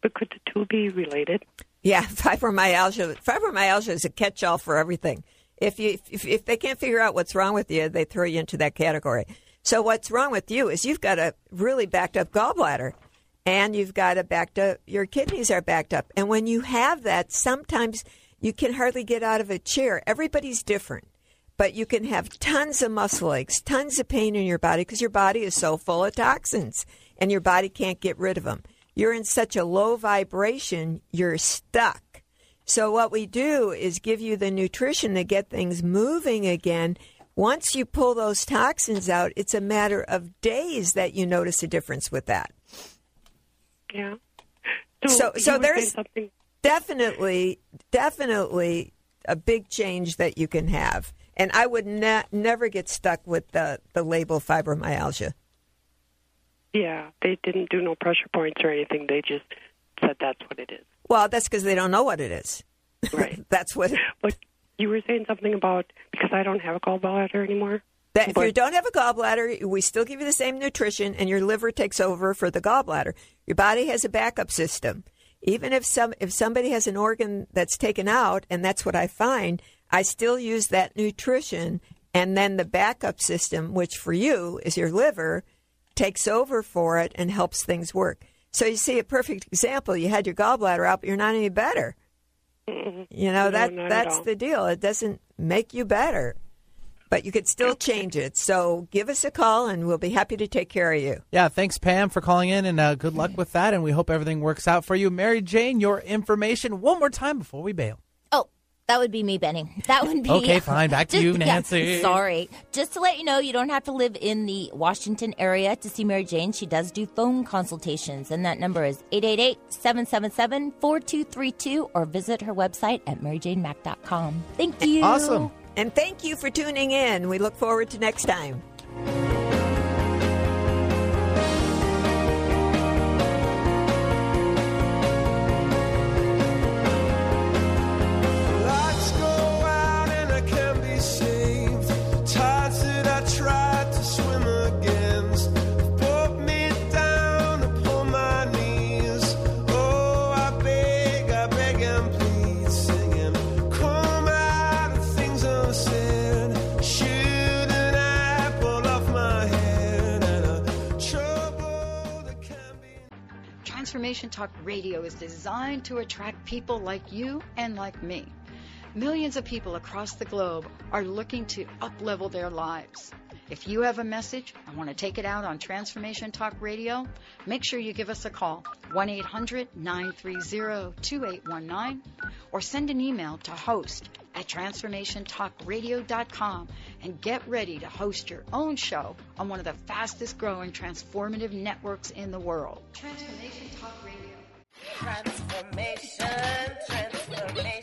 but could the two be related? Yeah, fibromyalgia. Fibromyalgia is a catch-all for everything. If you if, if they can't figure out what's wrong with you, they throw you into that category. So what's wrong with you is you've got a really backed up gallbladder, and you've got a backed up. Your kidneys are backed up, and when you have that, sometimes you can hardly get out of a chair. Everybody's different. But you can have tons of muscle aches, tons of pain in your body because your body is so full of toxins and your body can't get rid of them. You're in such a low vibration, you're stuck. So, what we do is give you the nutrition to get things moving again. Once you pull those toxins out, it's a matter of days that you notice a difference with that. Yeah. So, you so, there's something. Definitely, definitely a big change that you can have. And I would ne- never get stuck with the, the label fibromyalgia. Yeah, they didn't do no pressure points or anything. They just said that's what it is. Well, that's because they don't know what it is. Right. that's what. But you were saying something about because I don't have a gallbladder anymore. That if But- you don't have a gallbladder, we still give you the same nutrition, and your liver takes over for the gallbladder. Your body has a backup system. Even if some if somebody has an organ that's taken out, and that's what I find, I still use that nutrition, and then the backup system, which for you is your liver, takes over for it and helps things work. So you see a perfect example. You had your gallbladder out, but you're not any better. You know No, that that's the deal. It doesn't make you better. But you could still change it. So give us a call, and we'll be happy to take care of you. Yeah, thanks, Pam, for calling in, and uh, good luck with that. And we hope everything works out for you. Mary Jane, your information one more time before we bail. Oh, that would be me, Benny. That would be Okay, fine. Back to Just- you, yeah, Nancy. sorry. Just to let you know, you don't have to live in the Washington area to see Mary Jane. She does do phone consultations, and that number is 888-777-4232 or visit her website at maryjanemack.com. Thank you. And thank you for tuning in. We look forward to next time. Lights go out and Transformation Talk Radio is designed to attract people like you and like me. Millions of people across the globe are looking to uplevel their lives. If you have a message and want to take it out on Transformation Talk Radio, make sure you give us a call 1 800 930 2819 or send an email to host at transformationtalkradio.com and get ready to host your own show on one of the fastest growing transformative networks in the world. Transformation Talk Radio. Transformation, transformation.